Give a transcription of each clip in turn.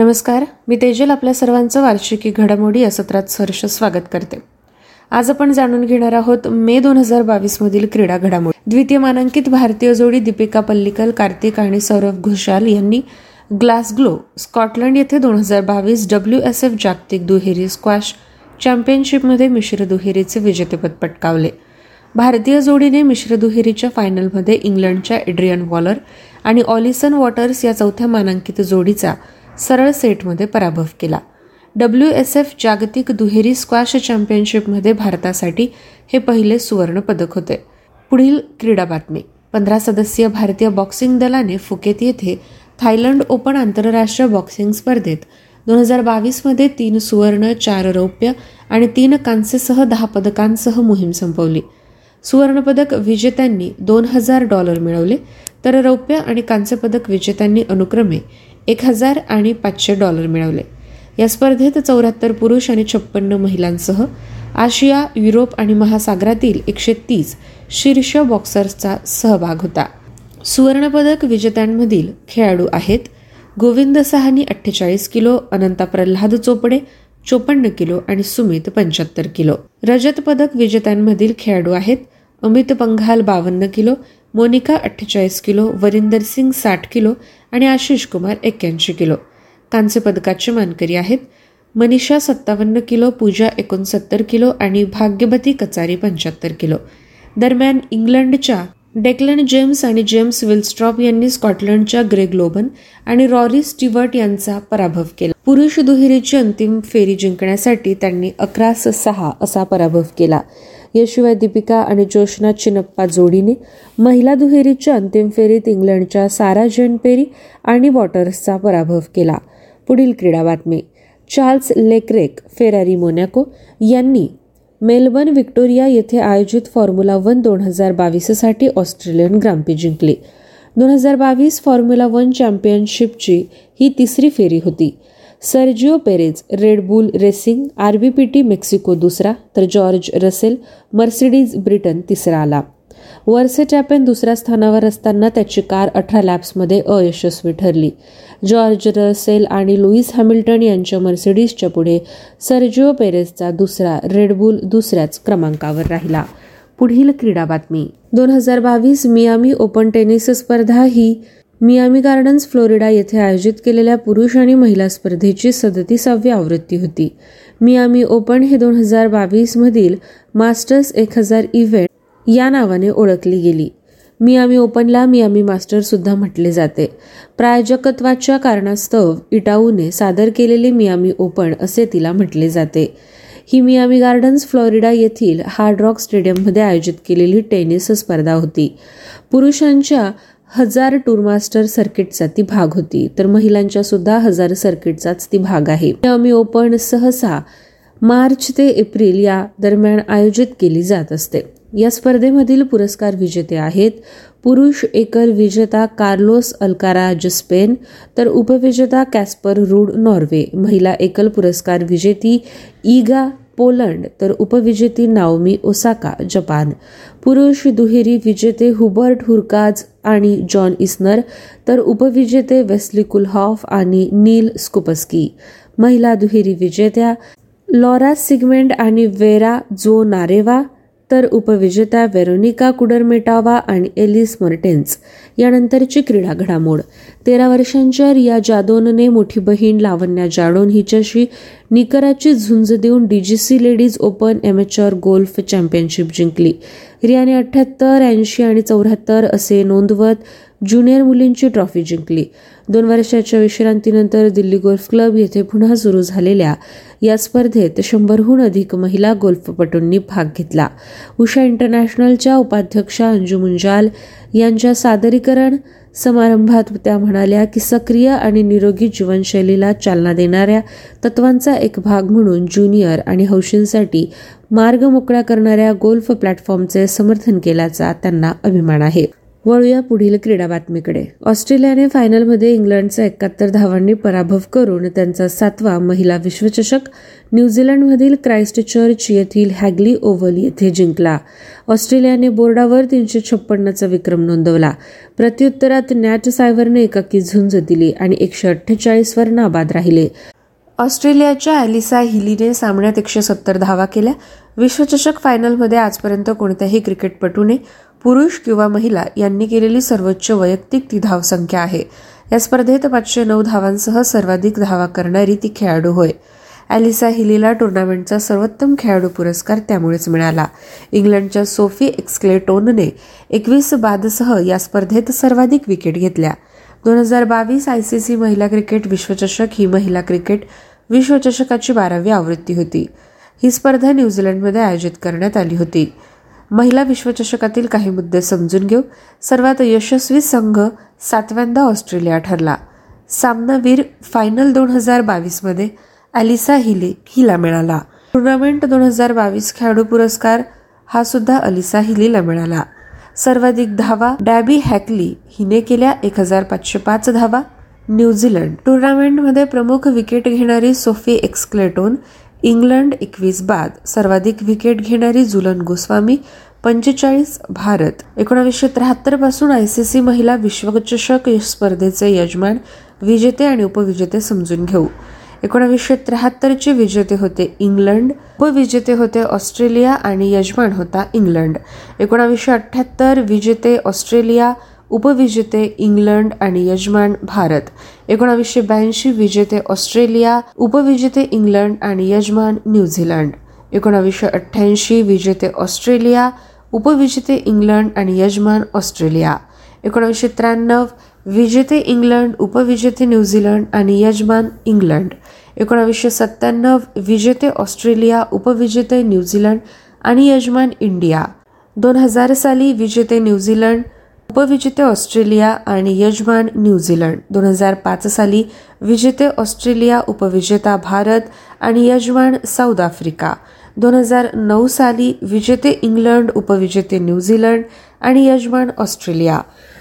नमस्कार मी तेजल आपल्या सर्वांचं वार्षिकी घडामोडी या सत्रात सहर्ष स्वागत करते. आज आपण जाणून घेणार आहोत मे दोन हजार बावीस मधील क्रीडा घडामोडी. द्वितीय मानांकित भारतीय जोडी दीपिका पल्लिकल कार्तिक आणि सौरभ घोषाल यांनी ग्लासग्लो स्कॉटलंड येथे दोन हजार बावीस डब्ल्यू एस एफ जागतिक दुहेरी स्क्वॅश चॅम्पियनशिपमध्ये मिश्र दुहेरीचे विजेतेपद पटकावले. भारतीय जोडीने मिश्र दुहेरीच्या फायनलमध्ये इंग्लंडच्या एड्रियन वॉलर आणि ऑलिसन वॉटर्स या चौथ्या मानांकित जोडीचा सरळ सेटमध्ये पराभव केला. डब्ल्यू एस एफ जागतिक दुहेरी स्क्वॅश चॅम्पियनशिपमध्ये भारतासाठी हे पहिले सुवर्ण पदक होते. पुढील क्रीडा बातमी. पंधरा सदस्यीय भारतीय बॉक्सिंग दलाने फुकेत येथे थायलंड ओपन आंतरराष्ट्रीय बॉक्सिंग स्पर्धेत दोन हजार बावीसमध्ये तीन सुवर्ण चार रौप्य आणि तीन कांस्यसह दहा पदकांसह मोहीम संपवली. सुवर्णपदक विजेत्यांनी दोन हजार डॉलर मिळवले तर रौप्य आणि कांस्यपदक विजेत्यांनी अनुक्रमे एक हजार आणि पाचशे डॉलर मिळवले. या स्पर्धेत चौऱ्याहत्तर पुरुष आणि छप्पन्न महिलांसह आशिया युरोप आणि महासागरातील एकशे तीस शीर्ष बॉक्सर्सचा सहभाग होता. सुवर्णपदक विजेत्यांमधील खेळाडू आहेत गोविंद सहानी अठ्ठेचाळीस किलो अनंता प्रल्हाद चोपडे चोपन्न किलो आणि सुमित पंच्याहत्तर किलो. रजत पदक विजेत्यांमधील खेळाडू आहेत अमित पंघाल बावन्न किलो मोनिका अठ्ठेचाळीस किलो वरिंदर सिंग साठ किलो आणि आशिष कुमार एक्क्याऐंशी किलो. कांस्य पदकाचे मानकरी आहेत. मनीषा सत्तावन्न किलो पूजा एकोणसत्तर किलो आणि भाग्यवती कचारी पंच्याहत्तर किलो. दरम्यान इंग्लंडच्या डेक्लन जेम्स आणि जेम्स विल्स्ट्रॉप यांनी स्कॉटलंडच्या ग्रेग लोबन आणि रॉरी स्टिवर्ट यांचा पराभव केला. पुरुष दुहेरीची अंतिम फेरी जिंकण्यासाठी त्यांनी अकरा सहा असा पराभव केला. याशिवाय दीपिका आणि जोशना चिनप्पा जोडीने महिला दुहेरीच्या अंतिम फेरीत इंग्लंडच्या सारा जेन पेरी आणि वॉटर्सचा पराभव केला. पुढील क्रीडा बातमी. चार्ल्स लेक्रेक फेरारी मोनॅको यांनी मेलबर्न व्हिक्टोरिया येथे आयोजित फॉर्म्युला वन दोन हजार बावीससाठी ऑस्ट्रेलियन ग्रांपी जिंकली. दोन हजार बावीस फॉर्म्युला वन चॅम्पियनशिपची ही तिसरी फेरी होती. Sergio Perez Red Bull racing R V P T Mexico दुसरा तर जॉर्ज रसेल मर्सिडीज ब्रिटन तिसरा आला. वर्से चॅपेन दुसऱ्या स्थानावर असताना त्याची कार अठरा लॅप्समध्ये अयशस्वी ठरली. जॉर्ज रसेल आणि लुईस हॅमिल्टन यांच्या मर्सिडीजच्या पुढे सर्जिओ पेरेसचा दुसरा रेडबुल दुसऱ्याच क्रमांकावर राहिला. पुढील क्रीडा बातमी. दोन हजार बावीस मियामी ओपन टेनिस स्पर्धा ही मियामी गार्डन्स फ्लोरिडा येथे आयोजित केलेल्या पुरुष आणि महिला स्पर्धेची सदतीसावी आवृत्ती होती. मियामी ओपन हे दोन हजार बावीस मधील मास्टर्स एक हजार इव्हेंट या नावाने ओळखली गेली. मियामी ओपनला मियामी मास्टर सुद्धा म्हटले जाते. प्रायोजकत्वाच्या कारणास्तव इटाऊने सादर केलेले मियामी ओपन असे तिला म्हटले जाते. ही मियामी गार्डन्स फ्लोरिडा येथील हार्ड रॉक स्टेडियममध्ये आयोजित केलेली टेनिस स्पर्धा होती. पुरुषांच्या हजार टूरमास्टर सर्किटचा ती भाग होती. तर महिलांच्या सुद्धा हजार सर्किटचाच ती भाग आहे. आम्ही ओपन सहसा मार्च ते एप्रिल या दरम्यान आयोजित केली जात असते. या स्पर्धेमधील पुरस्कार विजेते आहेत पुरुष एकल विजेता कार्लोस अल्काराज स्पेन तर उपविजेता कॅस्पर रूड नॉर्वे. महिला एकल पुरस्कार विजेती ईगा पोलंड तर उपविजेती नाओमी ओसाका जपान. पुरुष दुहेरी विजेते हुबर्ट हुरकाज आणि जॉन इस्नर तर उपविजेते वेस्ली कुलहॉफ आणि नील स्कुपस्की. महिला दुहेरी विजेत्या लॉरा सिगमेंट आणि वेरा जो नारेवा तर उपविजेत्या वेरोनिका कुडरमेटावा आणि एलिस मर्टेन्स. यानंतरची क्रीडा घडामोड. तेरा वर्षांच्या रिया जादोनने मोठी बहीण लावण्या जाडोन हिच्याशी निकराची झुंज देऊन DGC ladies open amateur golf championship जिंकली. रियाने अठ्ठ्याहत्तर ऐंशी आणि चौऱ्याहत्तर असे नोंदवत ज्युनियर मुलींची ट्रॉफी जिंकली. दोन वर्षाच्या विश्रांतीनंतर दिल्ली गोल्फ क्लब येथे पुन्हा सुरू झालेल्या या स्पर्धेत शंभरहून अधिक महिला गोल्फपटूंनी भाग घेतला. उषा इंटरनॅशनलच्या उपाध्यक्षा अंजू मुंजाल यांच्या सादरीकरण समारंभात त्या म्हणाल्या की सक्रिय आणि निरोगी जीवनशैलीला चालना देणाऱ्या तत्वांचा एक भाग म्हणून ज्युनियर आणि हौशींसाठी मार्ग मोकळा करणाऱ्या गोल्फ प्लॅटफॉर्मचे समर्थन केल्याचा त्यांना अभिमान आहे. वळूया पुढील क्रीडा बातमीकडे. ऑस्ट्रेलियाने फायनलमध्ये इंग्लंडचा एकाहत्तर धावांनी पराभव करून त्यांचा सातवा महिला विश्वचषक न्यूझीलंडमधील क्राइस्ट चर्च येथील हॅगली ओव्हल येथे जिंकला. ऑस्ट्रेलियाने बोर्डावर तीनशे छप्पन्नचा विक्रम नोंदवला. प्रत्युत्तरात नॅट सायवरने एकाकी झुंज दिली आणि एकशे अठ्ठेचाळीसवर नाबाद राहिले. ऑस्ट्रेलियाच्या ॲलिसा हिलीने सामन्यात एकशे सत्तर धावा केल्या. विश्वचषक फायनलमध्ये आजपर्यंत कोणत्याही क्रिकेटपटूने पुरुष किंवा महिला यांनी केलेली सर्वोच्च वैयक्तिक ती धावसंख्या आहे. या स्पर्धेत पाचशे नऊ धावांसह सर्वाधिक धावा करणारी ती खेळाडू होय. ॲलिसा हिलीला टुर्नामेंटचा सर्वोत्तम खेळाडू पुरस्कार त्यामुळेच मिळाला. इंग्लंडच्या सोफी एक्सक्लेटोनने एकवीस बादसह या स्पर्धेत सर्वाधिक विकेट घेतल्या. दोन हजार बावीस आय सी सी महिला क्रिकेट विश्वचषक ही महिला क्रिकेट विश्वचषकाची बारावी आवृत्ती होती. ही स्पर्धा न्यूझीलंडमध्ये आयोजित करण्यात आली होती. महिला विश्वचषकातील काही मुद्दे समजून घेऊ. सर्वात यशस्वी संघ सातव्यांदा ऑस्ट्रेलिया ठरला. सामनावीर फायनल दोन हजार बावीसमध्ये अलिसा हिले हिला मिळाला. टुर्नामेंट दोन हजार बावीस खेळाडू पुरस्कार हा सुद्धा अलिसा हिलीला मिळाला. सर्वाधिक धावा डॅबी हॅकली हिने केल्या एक हजार पाचशे पाच धावा न्यूझीलंड. टुर्नामेंटमध्ये प्रमुख विकेट घेणारी सोफी एक्सक्लेटोन इंग्लंड एकवीस बाद सर्वाधिक विकेट घेणारी जुलन गोस्वामी पंचेचाळीस भारत. एकोणावीसशे त्र्याहत्तरपासून आयसीसी महिला विश्वचषक स्पर्धेचे यजमान विजेते आणि उपविजेते समजून घेऊ. एकोणावीसशे त्र्याहत्तरचे विजेते होते इंग्लंड उपविजेते होते ऑस्ट्रेलिया आणि यजमान होता इंग्लंड. एकोणावीसशे अठ्ठ्याहत्तर विजेते ऑस्ट्रेलिया उपविजेते इंग्लंड आणि यजमान भारत. एकोणावीसशे ब्याऐंशी विजेते ऑस्ट्रेलिया उपविजेते इंग्लंड आणि यजमान न्यूझीलंड एकोणावीसशे अठ्ठ्याऐंशी विजेते ऑस्ट्रेलिया उपविजेते इंग्लंड आणि यजमान ऑस्ट्रेलिया. एकोणावीसशे त्र्याण्णव विजेते इंग्लंड उपविजेते न्यूझीलंड आणि यजमान इंग्लंड. एकोणावीसशे सत्त्याण्णव विजेते ऑस्ट्रेलिया उपविजेते न्यूझीलंड आणि यजमान इंडिया. दोन हजार साली विजेते न्यूझीलंड उपविजेते ऑस्ट्रेलिया आणि यजमान न्यूझीलंड. दोन हजार पाच साली विजेते ऑस्ट्रेलिया उपविजेता भारत आणि यजमान साऊथ आफ्रिका. दोन हजार नऊ साली विजेते इंग्लंड उपविजेते न्यूझीलंड आणि यजमान ऑस्ट्रेलिया.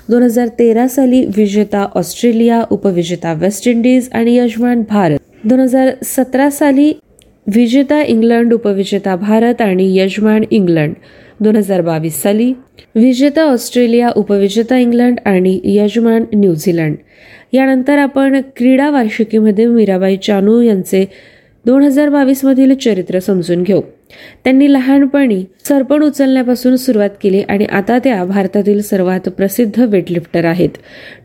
दोन हजार तेरा साली विजेता ऑस्ट्रेलिया उपविजेता वेस्ट इंडिज आणि यजमान भारत. दोन हजार सतरा साली विजेता इंग्लंड उपविजेता भारत आणि यजमान इंग्लंड. दोन हजार बावीस साली विजेता ऑस्ट्रेलिया उपविजेता इंग्लंड आणि यजमान न्यूझीलंड. यानंतर आपण क्रीडा वार्षिकीमध्ये मीराबाई चानू यांचे दोन हजार बावीस मधील चरित्र समजून घेऊ. त्यांनी लहानपणी सरपण उचलण्यापासून सुरुवात केली आणि आता त्या भारतातील सर्वात प्रसिद्ध वेटलिफ्टर आहेत.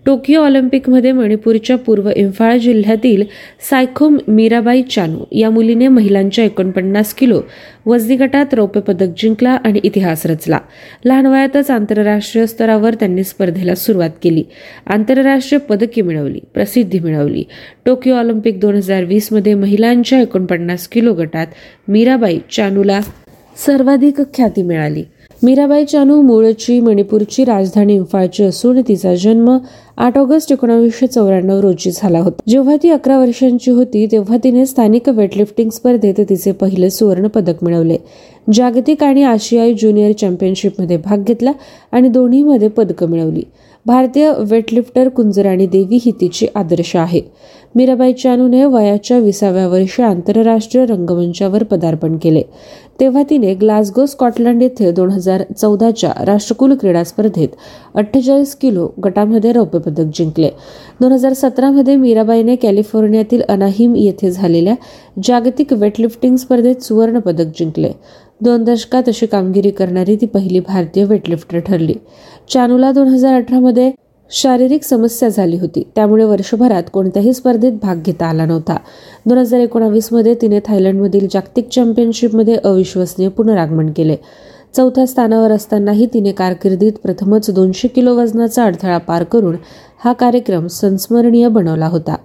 टोकियो ऑलिम्पिकमध्ये मणिपूरच्या पूर्व इम्फाळ जिल्ह्यातील सायखोम मीराबाई चानू या मुलीने महिलांच्या एकोणपन्नास किलो वजनी गटात रौप्य पदक जिंकला आणि इतिहास रचला. लहान वयातच आंतरराष्ट्रीय स्तरावर त्यांनी स्पर्धेला सुरुवात केली. आंतरराष्ट्रीय पदके मिळवली प्रसिद्धी मिळवली. टोकियो ऑलिम्पिक दोन हजार वीसमध्ये महिलांच्या एकोणपन्नास किलो गटात मीराबाई चानूला सर्वाधिक ख्याती मिळाली. मीराबाई चानू मूळची मणिपूरची राजधानी इम्फाळची असून तिचा जन्म आठ ऑगस्ट एकोणावीसशे चौऱ्याण्णव रोजी झाला होता. जेव्हा ती अकरा वर्षांची होती तेव्हा तिने स्थानिक वेटलिफ्टिंग स्पर्धेत तिचे पहिले सुवर्ण पदक मिळवले. जागतिक आणि आशियाई ज्युनियर चॅम्पियनशिपमध्ये भाग घेतला आणि दोन्हीमध्ये पदकं मिळवली. भारतीय वेटलिफ्टर कुंजराणी देवी ही तिची आदर्श आहे. मीराबाई चानूने वयाच्या विसाव्या वर्षी आंतरराष्ट्रीय रंगमंचावर पदार्पण केले. तेव्हा तिने ग्लासगो स्कॉटलंड येथे दोन हजार चौदाच्या राष्ट्रकुल क्रीडा स्पर्धेत अठ्ठेचाळीस किलो गटामध्ये रौप्य पदक जिंकले. दोन हजार सतरामध्ये मीराबाईने कॅलिफोर्नियातील अनाहिम येथे झालेल्या जागतिक वेटलिफ्टिंग स्पर्धेत सुवर्ण पदक जिंकले. दोन दशकात अशी कामगिरी करणारी ती पहिली भारतीय वेटलिफ्टर ठरली. चानूला दोन हजार अठरामध्ये शारीरिक समस्या झाली होती. त्यामुळे वर्षभरात कोणत्याही स्पर्धेत भाग घेता आला नव्हता. दोन हजार एकोणावीसमध्ये तिने थायलंडमधील जागतिक चॅम्पियनशिपमध्ये अविश्वसनीय पुनरागमन केले. चौथ्या स्थानावर असतानाही तिने कारकिर्दीत प्रथमच दोनशे किलो वजनाचा अडथळा पार करून हा कार्यक्रम संस्मरणीय बनवला होता.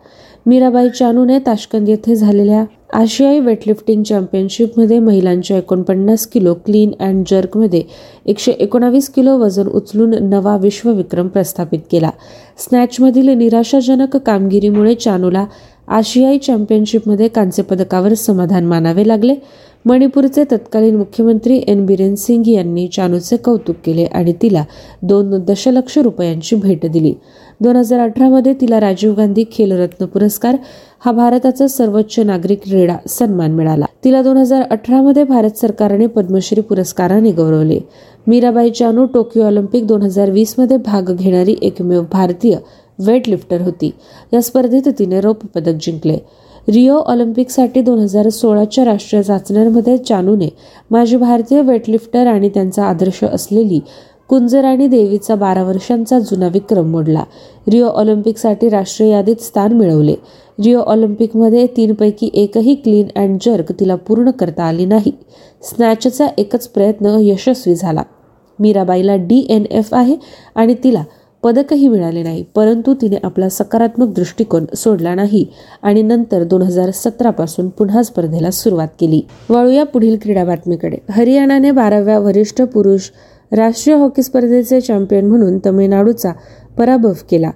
मीराबाई चानूने ताशकंद येथे झालेल्या आशियाई वेटलिफ्टिंग चॅम्पियनशिपमध्ये महिलांच्या एकोणपन्नास किलो क्लीन अँड जर्कमध्ये एकशे एकोणावीस किलो वजन उचलून नवा विश्वविक्रम प्रस्थापित केला. स्नॅचमधील निराशाजनक कामगिरीमुळे चानूला आशियाई चॅम्पियनशिपमध्ये कांस्य पदकावर समाधान मानावे लागले. मणिपूरचे तत्कालीन मुख्यमंत्री एन बिरेन सिंग यांनी चानूचे कौतुक केले आणि तिला दोन दशलक्ष रुपयांची भेट दिली. दोन हजार अठरामध्ये तिला राजीव गांधी खेलरत्न पुरस्कार हा भारताचा सर्वोच्च नागरिक क्रीडा सन्मान मिळाला. तिला दोन हजार अठरामध्ये भारत सरकारने पद्मश्री पुरस्काराने गौरवले. मीराबाई चानू टोकियो ऑलिम्पिक दोन हजार वीसमध्ये भाग घेणारी एकमेव भारतीय वेटलिफ्टर होती. या स्पर्धेत तिने रौप्य पदक जिंकले. रिओ ऑलिम्पिकसाठी दोन हजार सोळाच्या राष्ट्रीय चाचण्यांमध्ये चानूने माजी भारतीय वेटलिफ्टर आणि त्यांचा आदर्श असलेली कुंजराणी देवीचा बारा वर्षांचा जुना विक्रम मोडला. रिओ ऑलिम्पिकसाठी राष्ट्रीय यादीत स्थान मिळवले. रिओ ऑलिम्पिकमध्ये तीनपैकी एकही क्लीन अँड जर्क तिला पूर्ण करता आली नाही. स्नॅचचा एकच प्रयत्न यशस्वी झाला. मीराबाईला डी एन एफ आहे आणि तिला पदकही मिळाले नाही परंतु तिने आपला सकारात्मक दृष्टिकोन सोडला नाही आणि नंतर दोन हजार सतरापासून पुन्हा स्पर्धेला सुरुवात केली. वळूया पुढील क्रीडा बातमीकडे. हरियाणाने बाराव्या वरिष्ठ पुरुष राष्ट्रीय हॉकी स्पर्धेचे चॅम्पियन म्हणून तमिळनाडूचा पराभव केला.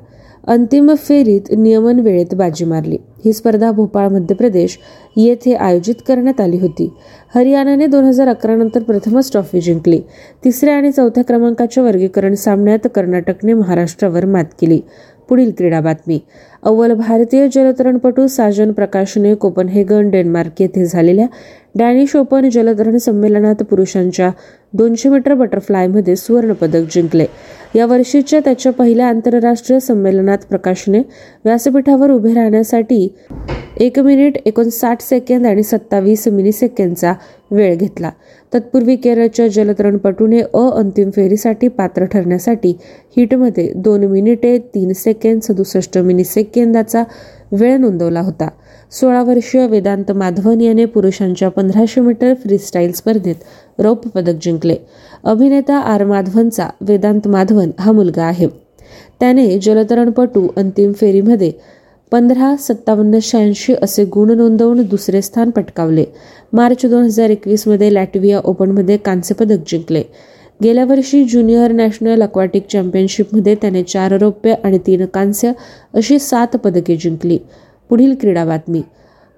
अंतिम फेरीत नियमन वेळेत बाजी मारली. ही स्पर्धा भोपाळ मध्य प्रदेश येथे आयोजित करण्यात आली होती. हरियाणाने दोन हजार अकरा नंतर प्रथमच ट्रॉफी जिंकली. तिसऱ्या आणि चौथ्या क्रमांकाच्या वर्गीकरण सामन्यात कर्नाटकने महाराष्ट्रावर मात केली. पुढील क्रीडा बातमी. अव्वल भारतीय जलतरणपटू साजन प्रकाशने कोपनहेगन डेन्मार्क येथे झालेल्या डॅनिश ओपन जलतरण संमेलनात पुरुषांच्या दोनशे मीटर बटरफ्लायमध्ये सुवर्णपदक जिंकले. या वर्षीच्या त्याच्या पहिल्या आंतरराष्ट्रीय संमेलनात प्रकाशने व्यासपीठावर उभे राहण्यासाठी एक मिनिट एकोणसाठ सेकंद आणि सत्तावीस मिनी सेकंदचा वेळ घेतला. तत्पूर्वी केरळच्या जलतरणपटूने अ अंतिम फेरीसाठी पात्र ठरण्यासाठी हिटमध्ये दोन मिनिटे तीन सेकंद सदुसष्ट मिली सेकंदाचा वेळ नोंदवला होता. सोळा वर्षीय वेदांत माधवन याने पुरुषांच्या पंधराशे मीटर फ्रीस्टाईल स्पर्धेत रौप्य पदक जिंकले. अभिनेता आर माधवनचा वेदांत माधवन हा मुलगा आहे. त्याने जलतरणपटू अंतिम फेरीमध्ये पंधरा सत्तावन्न शहाऐंशी असे गुण नोंदवून दुसरे स्थान पटकावले. मार्च दोन हजार एकवीसमध्ये लॅटविया ओपनमध्ये कांस्यपदक जिंकले. गेल्या वर्षी ज्युनियर नॅशनल अक्वाटिक चॅम्पियनशिपमध्ये त्याने चार रौप्य आणि तीन कांस्य अशी सात पदके जिंकली. पुढील क्रीडा बातमी.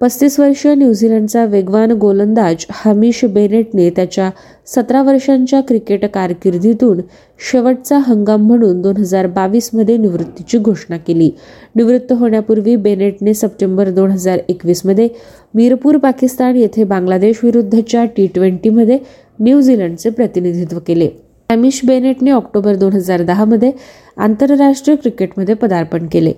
पस्तीस वर्षीय न्यूझीलंडचा वेगवान गोलंदाज हमीश बेनेटने त्याच्या सतरा वर्षांच्या क्रिकेट कारकिर्दीतून शेवटचा हंगाम म्हणून दोन हजार बावीसमध्ये निवृत्तीची घोषणा केली. निवृत्त होण्यापूर्वी बेनेटने सप्टेंबर दोन हजार एकवीसमध्ये मीरपूर पाकिस्तान येथे बांगलादेश विरुद्धच्या टी ट्वेंटीमध्ये न्यूझीलंडचे प्रतिनिधित्व केले. हॅमिश बेनेटने ऑक्टोबर दोन हजार दहामध्ये आंतरराष्ट्रीय क्रिकेटमध्ये पदार्पण केले.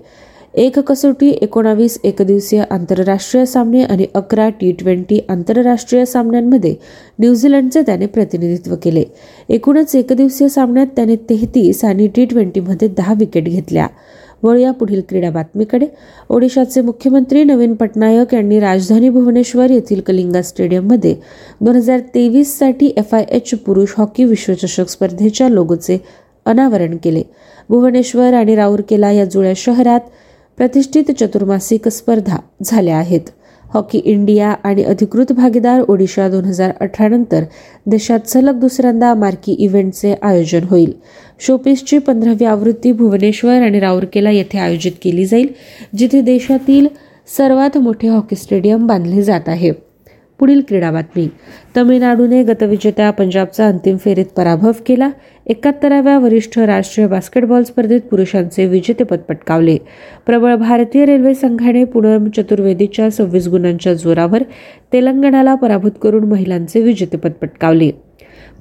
एक कसोटी एकोणावीस एकदिवसीय आंतरराष्ट्रीय सामने आणि अकरा टी ट्वेंटी आंतरराष्ट्रीय सामन्यांमध्ये न्यूझीलंडचे त्याने प्रतिनिधित्व केले. एकूणच एकदिवसीय सामन्यात त्याने तेहतीस आणि टी ट्वेंटीमध्ये दहा विकेट घेतल्या. वळूया पुढील क्रीडा बातमीकडे. ओडिशाचे मुख्यमंत्री नवीन पटनायक यांनी राजधानी भुवनेश्वर येथील कलिंगा स्टेडियममध्ये दोन हजार तेवीससाठी एफ आय एच पुरुष हॉकी विश्वचषक स्पर्धेच्या लोगोचे अनावरण केले. भुवनेश्वर आणि राऊरकेला या जुळ्या शहरात प्रतिष्ठित चतुर्मासिक स्पर्धा झाल्या आहेत. हॉकी इंडिया आणि अधिकृत भागीदार ओडिशा दोन हजार अठरा नंतर देशात सलग दुसऱ्यांदा मार्की इव्हेंटचे आयोजन होईल. शोपीसची पंधरावी आवृत्ती भुवनेश्वर आणि राऊरकेला येथे आयोजित केली जाईल जिथे देशातील सर्वात मोठे हॉकी स्टेडियम बांधले जात आहे. पुढील क्रीडा बातमी. तमिळनाडूने गतविजेत्या पंजाबचा अंतिम फेरीत पराभव केला. एकाहत्तराव्या वरिष्ठ राष्ट्रीय बास्केटबॉल स्पर्धेत पुरुषांचे विजेतेपद पटकावले. प्रबळ भारतीय रेल्वे संघाने पुनर्म चतुर्वेदीच्या सव्वीस गुणांच्या जोरावर तेलंगणाला पराभूत करून महिलांचे विजेतेपद पटकावले.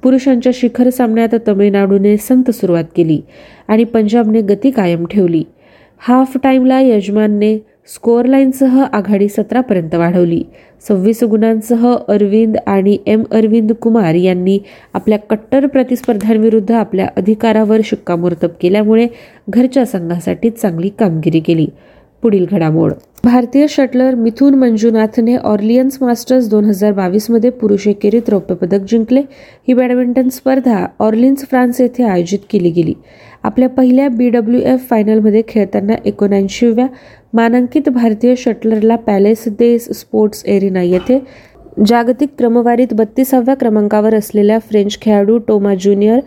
पुरुषांच्या शिखर सामन्यात तमिळनाडूने संत सुरुवात केली आणि पंजाबने गती कायम ठेवली. हाफ टाईमला यजमानने स्कोअरलाईनसह आघाडी सतरापर्यंत वाढवली. सव्वीस गुणांसह अरविंद आणि एम अरविंद कुमार यांनी आपल्या कट्टर प्रतिस्पर्ध्यांविरुद्ध आपल्या अधिकारावर शिक्कामोर्तब केल्यामुळे घरच्या संघासाठी चांगली कामगिरी केली. पुढील घडामोड. भारतीय शटलर मिथुन मंजुनाथने ऑर्लियन्स मास्टर्स दोन हजार बावीसमध्ये पुरुष एकेरीत रौप्य पदक जिंकले. ही बॅडमिंटन स्पर्धा ऑर्लिन्स फ्रान्स येथे आयोजित केली गेली. आपल्या पहिल्या बी डब्ल्यू एफ फायनलमध्ये खेळताना एकोणऐंशीव्या मानांकित भारतीय शटलरला पॅलेस देस स्पोर्ट्स एरिना येथे जागतिक क्रमवारीत बत्तीसाव्या क्रमांकावर असलेल्या फ्रेंच खेळाडू टोमा ज्युनियर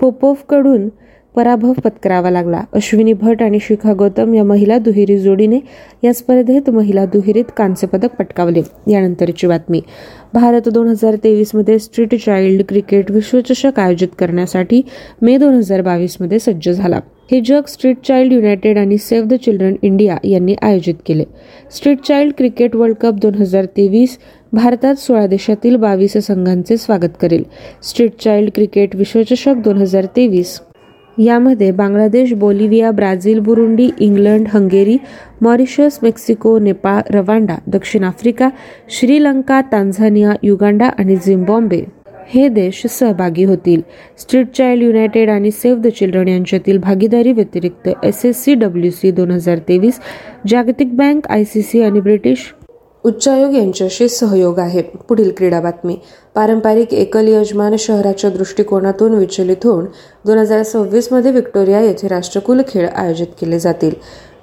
पोपोफकडून पराभव पत्करावा लागला. अश्विनी भट आणि शिखा गौतम या महिला दुहेरी जोडीने या स्पर्धेत महिला दुहेरीत कांस्यपदक पटकावले. यानंतरची बातमी. भारत दोन हजार तेवीसमध्ये स्ट्रीट चाइल्ड क्रिकेट विश्वचषक आयोजित करण्यासाठी मे दोन हजार बावीसमध्ये सज्ज झाला. हे जग स्ट्रीट चाइल्ड युनायटेड आणि सेव्ह द चिल्ड्रन इंडिया यांनी आयोजित केले. Street Child Cricket World Cup दोन हजार तेवीस भारतात सोळा देशातील बावीस संघांचे स्वागत करेल. स्ट्रीट चाइल्ड क्रिकेट विश्वचषक दोन हजार तेवीस यामध्ये Bangladesh Bolivia Brazil Burundi England Hungary Mauritius Mexico Nepal Rwanda दक्षिण आफ्रिका श्रीलंका तांझानिया युगांडा आणि झिम्बॉम्बे हे देश सहभागी होतील. स्ट्रीट चाइल्ड युनायटेड आणि सेव्ह द चिल्ड्रन यांच्यातील भागीदारी व्यतिरिक्त S S C W C दोन हजार तेवीस जागतिक बँक आय सी सी आणि ब्रिटिश उच्चायोग यांच्याशी सहयोग आहे. पुढील क्रीडा बातमी. पारंपरिक एकल यजमान शहराच्या दृष्टिकोनातून विचलित होऊन दोन हजार सव्वीसमध्ये व्हिक्टोरिया येथे राष्ट्रकुल खेळ आयोजित केले जातील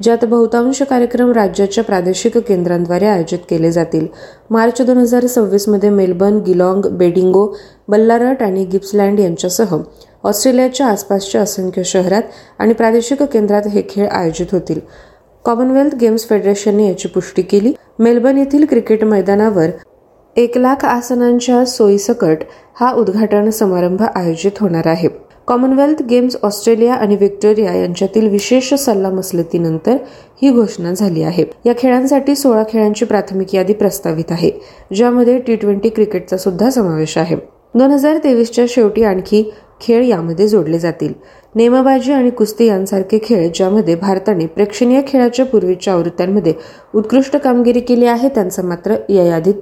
ज्यात बहुतांश कार्यक्रम राज्याच्या प्रादेशिक केंद्रांद्वारे आयोजित केले जातील. मार्च दोन हजार सव्वीसमध्ये मेलबर्न गिलॉंग बेडिंगो बल्लारट आणि गिप्सलँड यांच्यासह ऑस्ट्रेलियाच्या आसपासच्या असंख्य शहरात आणि प्रादेशिक केंद्रात हे खेळ आयोजित होतील. कॉमनवेल्थ गेम्स फेडरेशनने याची पुष्टी केली. मेलबर्न येथील क्रिकेट मैदानावर एक लाख आसनांच्या सोयीसकट हा उद्घाटन समारंभ आयोजित होणार आहे. कॉमनवेल्थ गेम्स ऑस्ट्रेलिया आणि व्हिक्टोरिया यांच्यातील विशेष सल्लामसलतीनंतर ही घोषणा झाली आहे. या खेळांसाठी सोळा खेळांची प्राथमिक यादी प्रस्तावित आहे ज्यामध्ये टी ट्वेंटी क्रिकेटचा सुद्धा समावेश आहे. दोन हजार तेवीसच्या शेवटी आणखी खेळ यामध्ये जोडले जातील. नेमबाजी आणि कुस्ती यांसारखे खेळ ज्यामध्ये भारताने प्रेक्षणीय खेळाच्या पूर्वीच्या आवृत्त्यांमध्ये उत्कृष्ट कामगिरी केली आहे त्यांचा मात्र या यादीत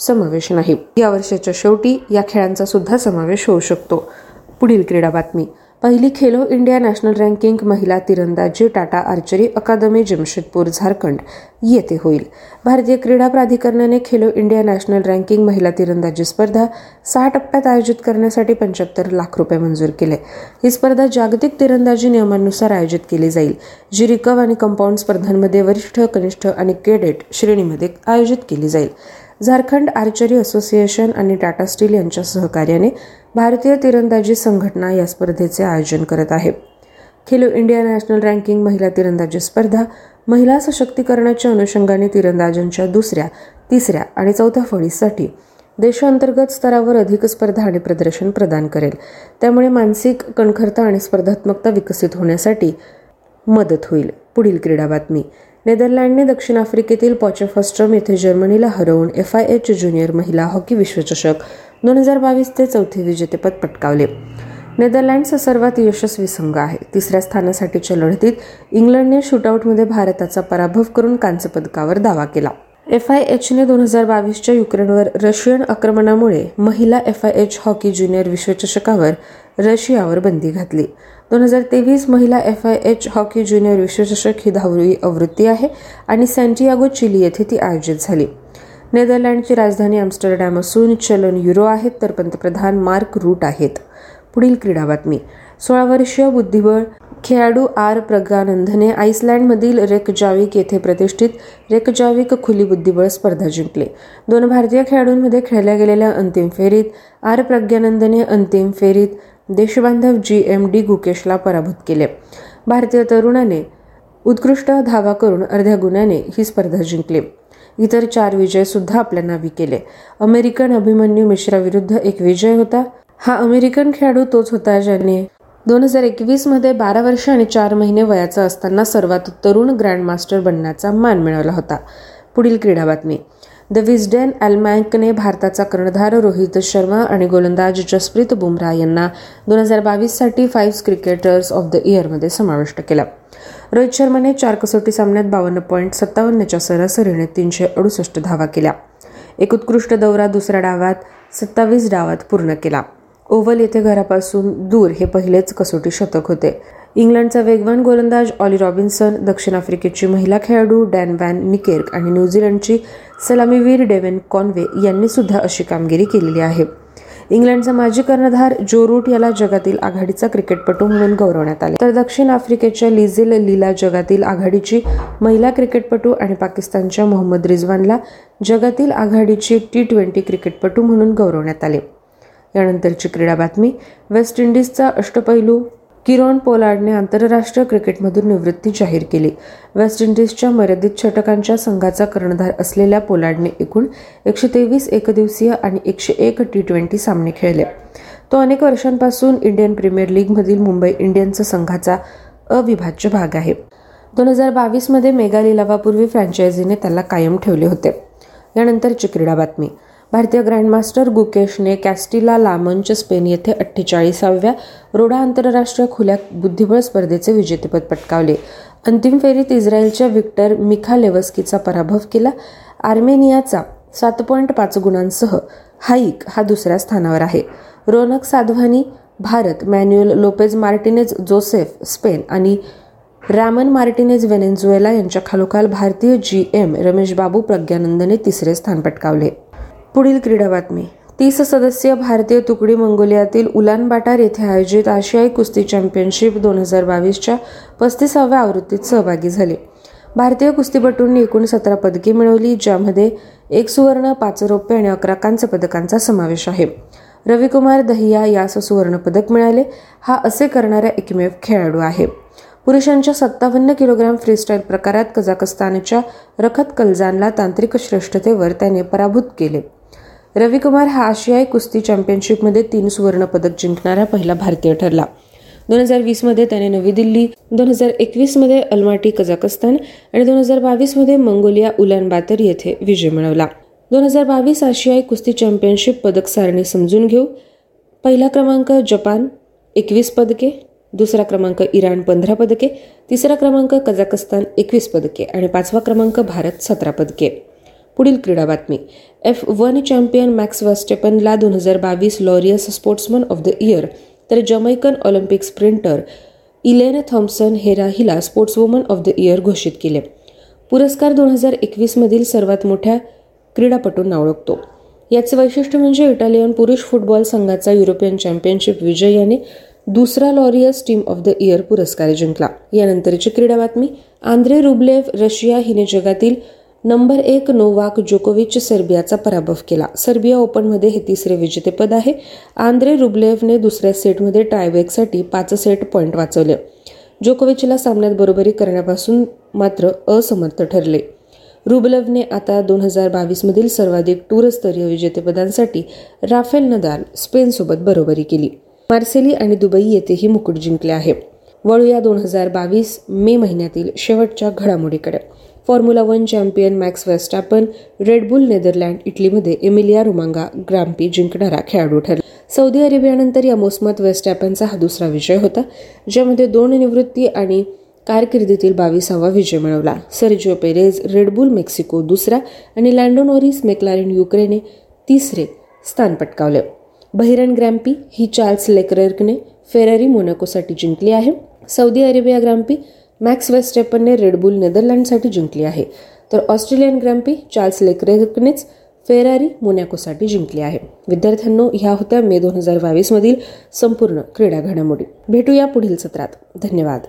समावेश नाही. या वर्षाच्या शेवटी या खेळांचा सुद्धा समावेश होऊ शकतो. पुढील क्रीडा बातमी. पहिली खेलो इंडिया नॅशनल रँकिंग महिला तिरंदाजी टाटा आर्चरी अकादमी जमशेदपूर झारखंड येथे होईल. भारतीय क्रीडा प्राधिकरणाने खेलो इंडिया नॅशनल रँकिंग महिला तिरंदाजी स्पर्धा सहा टप्प्यात आयोजित करण्यासाठी पंच्याहत्तर लाख रुपये मंजूर केले. ही स्पर्धा जागतिक तिरंदाजी नियमांनुसार आयोजित केली जाईल जी रिकव आणि कंपाऊंड स्पर्धांमध्ये वरिष्ठ कनिष्ठ आणि केडेट श्रेणीमध्ये आयोजित केली जाईल. झारखंड आर्चरी असोसिएशन आणि टाटा स्टील यांच्या सहकार्याने भारतीय तिरंदाजी संघटना या स्पर्धेचे आयोजन करत आहे. खेलो इंडिया नॅशनल रँकिंग महिला तिरंदाजी स्पर्धा महिला सशक्तीकरणाच्या अनुषंगाने तिरंदाजांच्या दुसऱ्या तिसऱ्या आणि चौथ्या फळीसाठी देशांतर्गत स्तरावर अधिक स्पर्धा आणि प्रदर्शन प्रदान करेल. त्यामुळे मानसिक कणखरता आणि स्पर्धात्मकता विकसित होण्यासाठी मदत होईल. पुढील क्रीडा बातमी. नेदरलँडने दक्षिण आफ्रिकेतील पॉचेफॉस्ट्रम येथे जर्मनीला हरवून एफ आय एच ज्युनियर महिला हॉकी विश्वचषक दोन हजार बावीस ते चौथे विजेतेपद पटकावले. नेदरलँड्स सर्वात यशस्वी संघ आहे. तिसऱ्या स्थानासाठीच्या लढतीत इंग्लंडने शूटआउटमध्ये भारताचा पराभव करून कांस्य पदकावर दावा केला. एफ आय एचने दोन हजार बावीसच्या युक्रेनवर रशियन आक्रमणामुळे महिला F I H hockey junior विश्वचषकावर रशियावर बंदी घातली. दोन हजार तेवीस महिला F I H hockey junior विश्वचषक ही दहावी आवृत्ती आहे आणि सँटियागो चिली येथे ती आयोजित झाली. नेदरलँडची राजधानी आमस्टरडॅम असून चलन युरो आहेत तर पंतप्रधान मार्क रूट आहेत. पुढील क्रीडा बातमी. सोळा वर्षीय बुद्धिबळ खेळाडू आर. प्रज्ञानंदने आईसलँडमधील रेकजाविक येथे प्रतिष्ठित रेकजाविक खुली बुद्धिबळ स्पर्धा जिंकले. दोन भारतीय खेळाडूंमध्ये खेळल्या गेलेल्या अंतिम फेरीत आर. प्रज्ञानंदने अंतिम फेरीत देशबांधव जी. एम. डी. गुकेशला पराभूत केले. भारतीय तरुणाने उत्कृष्ट धावा करून अर्ध्या गुणाने ही स्पर्धा जिंकली. इतर चार विजय सुद्धा आपल्या नावी केले. अमेरिकन अभिमन्यू मिश्रा विरुद्ध एक विजय होता. हा अमेरिकन खेळाडू तोच होता ज्याने दोन हजार एकवीसमध्ये बारा वर्ष आणि चार महिने वयाचा असताना सर्वात तरुण ग्रँडमास्टर बनण्याचा मान मिळवला होता. पुढील क्रीडा बातमी. द विजडेन अल्मॅकने भारताचा कर्णधार रोहित शर्मा आणि गोलंदाज जसप्रीत बुमराह यांना दोन हजार बावीससाठी फाईव्ह क्रिकेटर्स ऑफ द इयरमध्ये समाविष्ट केला. रोहित शर्माने चार कसोटी सामन्यात बावन्न पॉईंट सत्तावन्नच्या सरासरीने तीनशे अडुसष्ट धावा केल्या. एक उत्कृष्ट दौरा दुसऱ्या डावात सत्तावीस डावात पूर्ण केला. ओव्हल येथे घरापासून दूर हे पहिलेच कसोटी शतक होते. इंग्लंडचा वेगवान गोलंदाज ऑली रॉबिन्सन दक्षिण आफ्रिकेची महिला खेळाडू डॅन वॅन निकेर्क आणि न्यूझीलंडची सलामीवीर डेव्हन कॉनवे यांनी सुद्धा अशी कामगिरी केलेली आहे. इंग्लंडचा माजी कर्णधार जो रूट याला जगातील आघाडीचा क्रिकेटपटू म्हणून गौरवण्यात आले. तर दक्षिण आफ्रिकेच्या लिझेल लीला जगातील आघाडीची महिला क्रिकेटपटू आणि पाकिस्तानच्या मोहम्मद रिझवानला जगातील आघाडीची टी ट्वेंटी क्रिकेटपटू म्हणून गौरवण्यात आले. यानंतरची क्रीडा बातमी वेस्ट इंडिजचा अष्टपैलू किरोन पोलार्डने आंतरराष्ट्रीय क्रिकेटमधून निवृत्ती जाहीर केली. वेस्ट इंडिजच्या मर्यादित षटकांच्या संघाचा कर्णधार असलेल्या पोलार्डने एकूण एकशे तेवीस एकदिवसीय आणि एकशे एक टी ट्वेंटी सामने खेळले. तो अनेक वर्षांपासून इंडियन प्रीमियर लीगमधील मुंबई इंडियन्स संघाचा अविभाज्य भाग आहे. दोन हजार बावीसमध्ये मेगा लिलावापूर्वी फ्रँचायझीने त्याला कायम ठेवले होते. यानंतरची क्रीडा बातमी. भारतीय ग्रँडमास्टर गुकेशने कॅस्टिला लामंच स्पेन येथे अठ्ठेचाळीसाव्या रोडा आंतरराष्ट्रीय खुल्या बुद्धिबळ स्पर्धेचे विजेतेपद पटकावले. अंतिम फेरीत इस्रायलच्या विक्टर मिखालेवस्कीचा पराभव केला. आर्मेनियाचा सात पॉईंट पाच गुणांसह हाईक हा दुसऱ्या स्थानावर आहे. Ronak Sadhwani Bharat Manuel Lopez Martinez Joseph Spain आणि रॅमन मार्टिनेज व्हेनेझुएला यांच्या खालोखाल भारतीय जी एम रमेश बाबू प्रज्ञानंदने तिसरे स्थान पटकावले. पुढील क्रीडा बातमी. तीस सदस्यीय भारतीय तुकडी मंगोलियातील उलानबाटार येथे आयोजित आशियाई कुस्ती चॅम्पियनशिप दोन हजार बावीसच्या पस्तीसाव्या आवृत्तीत सहभागी झाले. भारतीय कुस्तीपटूंनी एकूण सतरा पदके मिळवली ज्यामध्ये एक सुवर्ण पाच रौप्य आणि अकरा कांस्य पदकांचा समावेश आहे. रविकुमार दहिया यास सुवर्ण पदक मिळाले. हा असे करणारा एकमेव खेळाडू आहे. पुरुषांच्या सत्तावन्न किलोग्राम फ्रीस्टाईल प्रकारात कझाकस्तानच्या रखत कलजानला तांत्रिक श्रेष्ठतेवर त्याने पराभूत केले. रविकुमार हा आशियाई कुस्ती चॅम्पियनशिपमध्ये तीन सुवर्णपदक जिंकणारा पहिला भारतीय ठरला. दोन हजार वीसमध्ये त्याने नवी दिल्ली दोन हजार एकवीसमध्ये अलमाटी कझाकस्तान आणि दोन हजार बावीसमध्ये मंगोलिया उलान बातर येथे विजय मिळवला. दोन हजार बावीस आशियाई कुस्ती चॅम्पियनशिप पदक सारणी समजून घेऊ. पहिला क्रमांक जपान एकवीस पदके दुसरा क्रमांक इराण पंधरा पदके तिसरा क्रमांक कझाकस्तान एकवीस पदके आणि पाचवा क्रमांक भारत सतरा पदके. पुढील क्रीडा बातमी. एफ वन चॅम्पियन मॅक्स वस्टेपनला दोन हजार बावीस Laureus sportsman of the year तर Jamaican Olympic sprinter Elaine Thompson Hera हिला sports woman of the year घोषित केले. पुरस्कार दोन हजार एकवीसमधील सर्वात मोठ्या क्रीडापटूंना ओळखतो. याचे वैशिष्ट्य म्हणजे इटालियन पुरुष फुटबॉल संघाचा युरोपियन चॅम्पियनशिप विजय याने दुसरा Laureus team of the year पुरस्कार जिंकला. यानंतरची क्रीडा बातमी आंद्रे रुबलेव रशिया हिने जगातील नंबर एक नोवाक जोकोविच सर्बियाचा पराभव केला. सर्बिया ओपनमध्ये हे तिसरे विजेतेपद आहे. आंद्रे रुबलेवने दुसऱ्या सेटमध्ये टायबेकसाठी पाच सेट पॉईंट वाचवले. जोकोविचला सामन्यात बरोबरी करण्यापासून मात्र असमर्थ ठरले. रुबलवने आता दोन हजार बावीसमधील सर्वाधिक टूरस्तरीय विजेतेपदांसाठी राफेल नदाल स्पेनसोबत बरोबरी केली. मार्सेली आणि दुबई येथेही मुकुट जिंकले आहे. वळूया दोन हजार बावीस मे महिन्यातील शेवटच्या घडामोडीकडे. Formula one champion Max Verstappen Red Bull Netherlands इटलीमध्ये एमिलिया रुमांगा ग्रॅम्पी जिंकणारा खेळाडू ठरला. सौदी अरेबियानंतर या मोसमात वेस्टॅपनचा हा दुसरा विजय होता ज्यामध्ये दोन निवृत्ती आणि कारकिर्दीतील बावीसावा विजय मिळवला. सर्जिओ पेरेज रेडबुल मेक्सिको दुसरा आणि लँडोनोरिस मेक्लारिन युक्रेने तिसरे स्थान पटकावले. बहिरन ग्रॅम्पी ही चार्ल्स लेकरर्कने फेरारी मोनाकोसाठी जिंकली आहे. Saudi Arabia Grand Prix Max वेस्टेपनने Red Bull नेदरलँडसाठी जिंकली आहे. तर ऑस्ट्रेलियन ग्रॅम्पी चार्ल्स लेक्रेकनेच फेरारी मोनॅकोसाठी जिंकली आहे. विद्यार्थ्यांनो ह्या होत्या मे दोन हजार बावीसमधील संपूर्ण क्रीडा घडामोडी भेटूया पुढील सत्रात. धन्यवाद.